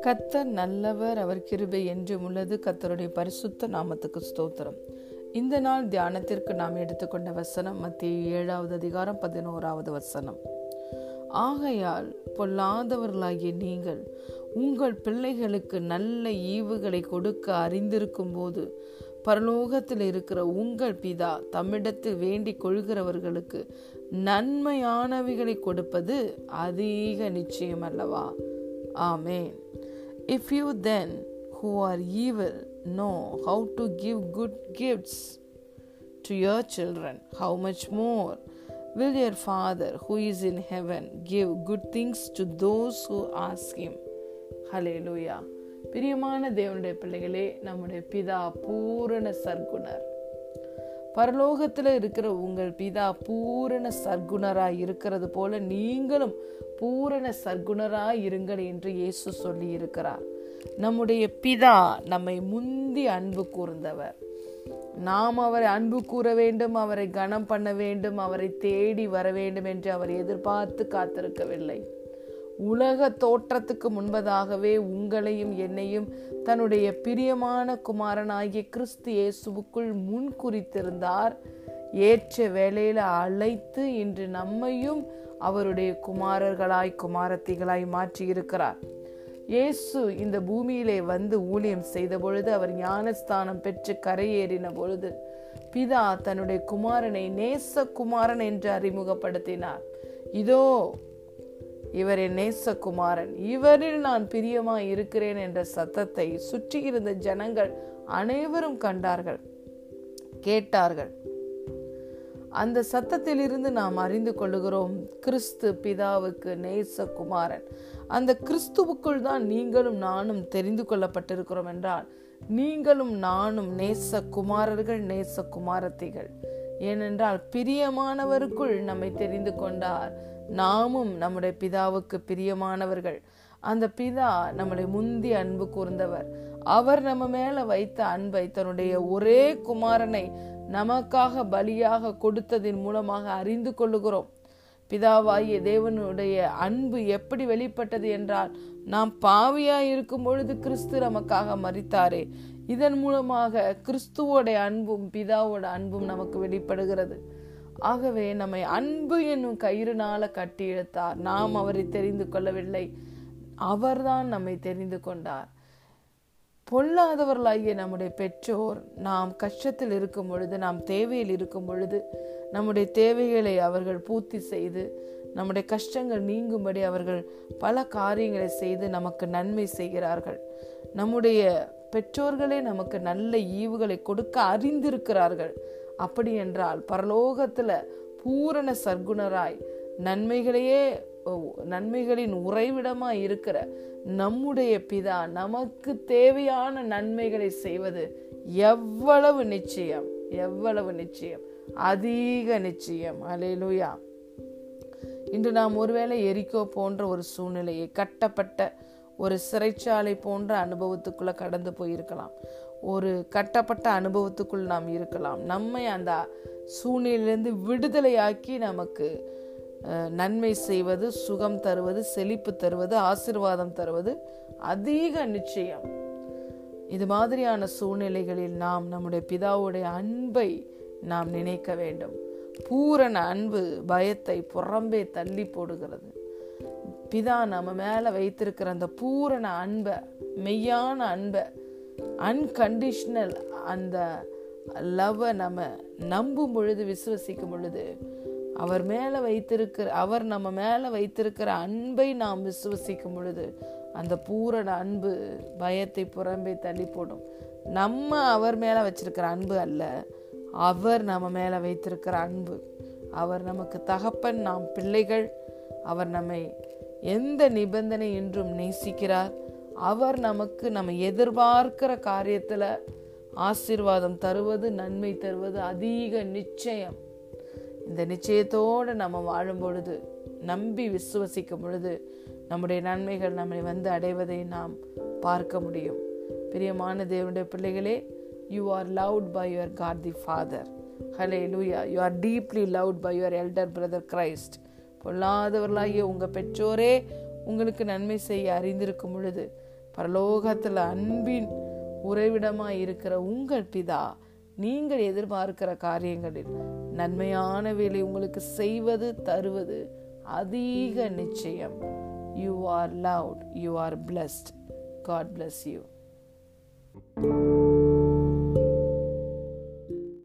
கத்தர் நல்லவர் அவர் கிருபை என்றும் உள்ளது. கத்தருடைய பரிசுத்த நாமத்துக்கு ஸ்தோத்திரம். இந்த நாள் தியானத்திற்கு நாம் எடுத்துக்கொண்ட வசனம் மத்திய ஏழாவது அதிகாரம் பதினோராவது வசனம். ஆகையால் பொல்லாதவர்களாகிய நீங்கள் உங்கள் பிள்ளைகளுக்கு நல்ல ஈவுகளை கொடுக்க அறிந்திருக்கும் போது பரலோகத்தில் இருக்கிற உங்கள் பிதா தம்மிடத்தில் வேண்டிக் கொள்கிறவர்களுக்கு நன்மையானவைகளை கொடுப்பது அதிக நிச்சயம் அல்லவா amen if you then who are evil know how to give good gifts to your children how much more will your Father who is in heaven give good things to those who ask him hallelujah பிரியமான தேவனுடைய பிள்ளைகளே நம்முடைய பிதா பூரண சர்க்குணர். பரலோகத்தில் இருக்கிற உங்கள் பிதா பூரண சர்க்குணராய் இருக்கிறது போல நீங்களும் பூரண சர்க்குணராய் இருங்கள் என்று இயேசு சொல்லி இருக்கிறார். நம்முடைய பிதா நம்மை முந்தி அன்பு கூர்ந்தவர். நாம் அவரை அன்பு கூற வேண்டும் அவரை கனம் பண்ண வேண்டும் அவரை தேடி வர வேண்டும் என்று அவர் எதிர்பார்த்து காத்திருக்கவில்லை. உலக தோற்றத்துக்கு முன்பதாகவே உங்களையும் என்னையும் தன்னுடைய பிரியமான குமாரனாகிய கிறிஸ்து இயேசுவுக்குள் முன் குறித்திருந்தார். ஏற்ற வேளையில அழைத்து இன்று நம்மையும் அவருடைய குமாரர்களாய் குமாரத்திகளாய் மாற்றி இருக்கிறார் இயேசு இந்த பூமியிலே வந்து ஊழியம் செய்த பொழுது அவர் ஞானஸ்தானம் பெற்று கரையேறின பொழுது பிதா தன்னுடைய குமாரனை நேச குமாரன் என்று அறிமுகப்படுத்தினார். இதோ இவர் என் நேசகுமாரன். இவரில் நான் பிரியமா இருக்கிறேன் என்ற சத்தத்தை சுற்றி இருந்த ஜனங்கள் அனைவரும் கண்டார்கள் கேட்டார்கள். அந்த சத்தத்திலிருந்து நாம் அறிந்து கொள்ளுகிறோம் கிறிஸ்து பிதாவுக்கு நேசகுமாரன். அந்த கிறிஸ்துவுக்குள் தான் நீங்களும் நானும் தெரிந்து கொள்ளப்பட்டிருக்கிறோம் என்றால் நீங்களும் நானும் நேசகுமாரர்கள் குமாரர்கள் ஏனென்றால் பிரியமானவருக்குள் நம்மை தெரிந்து கொண்டார். நாமும் நம்முடைய பிதாவுக்கு பிரியமானவர்கள். அந்த பிதா நம்மளை முந்தி அன்பு கூர்ந்தவர். அவர் நம்ம மேல வைத்த அன்பை தன்னுடைய ஒரே குமாரனை நமக்காக பலியாக கொடுத்ததின் மூலமாக அறிந்து கொள்ளுகிறோம். பிதாவாகிய தேவனுடைய அன்பு எப்படி வெளிப்பட்டது என்றால் நாம் பாவியாய் இருக்கும் பொழுது கிறிஸ்து நமக்காக மறித்தாரே இதன் மூலமாக கிறிஸ்துவோட அன்பும் பிதாவோட அன்பும் நமக்கு வெளிப்படுகிறது. ஆகவே நம்மை அன்பு என்னும் கயிறுனால கட்டி இழுத்தார். நாம் அவரை தெரிந்து கொள்ளவில்லை. அவர்தான் நம்மை தெரிந்து கொண்டார். பொல்லாதவர்களாகிய நம்முடைய பெற்றோர் நாம் கஷ்டத்தில் இருக்கும் பொழுது நாம் தேவையில் இருக்கும் பொழுது நம்முடைய தேவைகளை அவர்கள் பூர்த்தி செய்து நம்முடைய கஷ்டங்கள் நீங்கும்படி அவர்கள் பல காரியங்களை செய்து நமக்கு நன்மை செய்கிறார்கள். நம்முடைய பெற்றோர்களே நமக்கு நல்ல ஈவுகளை கொடுக்க அறிந்திருக்கிறார்கள். அப்படி என்றால் பரலோகத்துல பூரண சர்க்குணராய் நன்மைகளையே நன்மைகளின் உறைவிடமா இருக்கிற நம்முடைய பிதா நமக்கு தேவையான நன்மைகளை செய்வது எவ்வளவு நிச்சயம் எவ்வளவு நிச்சயம் அதிக நிச்சயம். அலையிலுயா இன்று நாம் ஒருவேளை எரிக்கோ போன்ற ஒரு சூழ்நிலையை கட்டப்பட்ட ஒரு சிறைச்சாலை போன்ற அனுபவத்துக்குள்ள கடந்து போயிருக்கலாம். ஒரு கட்டப்பட்ட அனுபவத்துக்குள் நாம் இருக்கலாம். நம்மை அந்த சூழ்நிலையிலிருந்து விடுதலையாக்கி நமக்கு நன்மை செய்வது சுகம் தருவது செழிப்பு தருவது ஆசிர்வாதம் தருவது அதிக நிச்சயம். இது மாதிரியான சூழ்நிலைகளில் நாம் நம்முடைய பிதாவுடைய அன்பை நாம் நினைக்க வேண்டும். பூரண அன்பு பயத்தை புறம்பே தள்ளி போடுகிறது. பிதா நம்ம மேலே வைத்திருக்கிற அந்த பூரண அன்பை மெய்யான அன்பை அன்கண்டிஷ்னல் அந்த லவ்வை நம்ம நம்பும் பொழுது விசுவசிக்கும் பொழுது அவர் மேலே வைத்திருக்கிற அவர் நம்ம மேலே வைத்திருக்கிற அன்பை நாம் விசுவசிக்கும் பொழுது அந்த பூரண அன்பு பயத்தை புறம்பே தள்ளி போடும். நம்ம அவர் மேலே வச்சிருக்கிற அன்பு அல்ல அவர் நம்ம மேலே வைத்திருக்கிற அன்பு. அவர் நமக்கு தகப்பன் நாம் பிள்ளைகள். அவர் நம்மை எந்த நிபந்தனை என்றும் நேசிக்கிறார். அவர் நமக்கு நம்ம எதிர்பார்க்கிற காரியத்தில் ஆசீர்வாதம் தருவது நன்மை தருவது அதிக நிச்சயம். இந்த நிச்சயத்தோடு நம்ம வாழும் பொழுது நம்பி விசுவசிக்கும் பொழுது நம்முடைய நன்மைகள் நம்மை வந்து அடைவதை நாம் பார்க்க முடியும். பிரியமான தேவனுடைய பிள்ளைகளே you are loved by your God the Father hallelujah you are deeply loved by your elder brother Christ பொல்லாதவர்களாகிய உங்கள் பெற்றோரே உங்களுக்கு நன்மை செய்ய அறிந்திருக்கும் பொழுது பரலோகத்தில் அன்பின் உறைவிடமாய் இருக்கிற உங்கள் பிதா நீங்கள் எதிர்பார்க்கிற காரியங்களில் நன்மையான வேலை உங்களுக்கு செய்வது தருவது அதிக நிச்சயம். You are loved you are blessed God bless you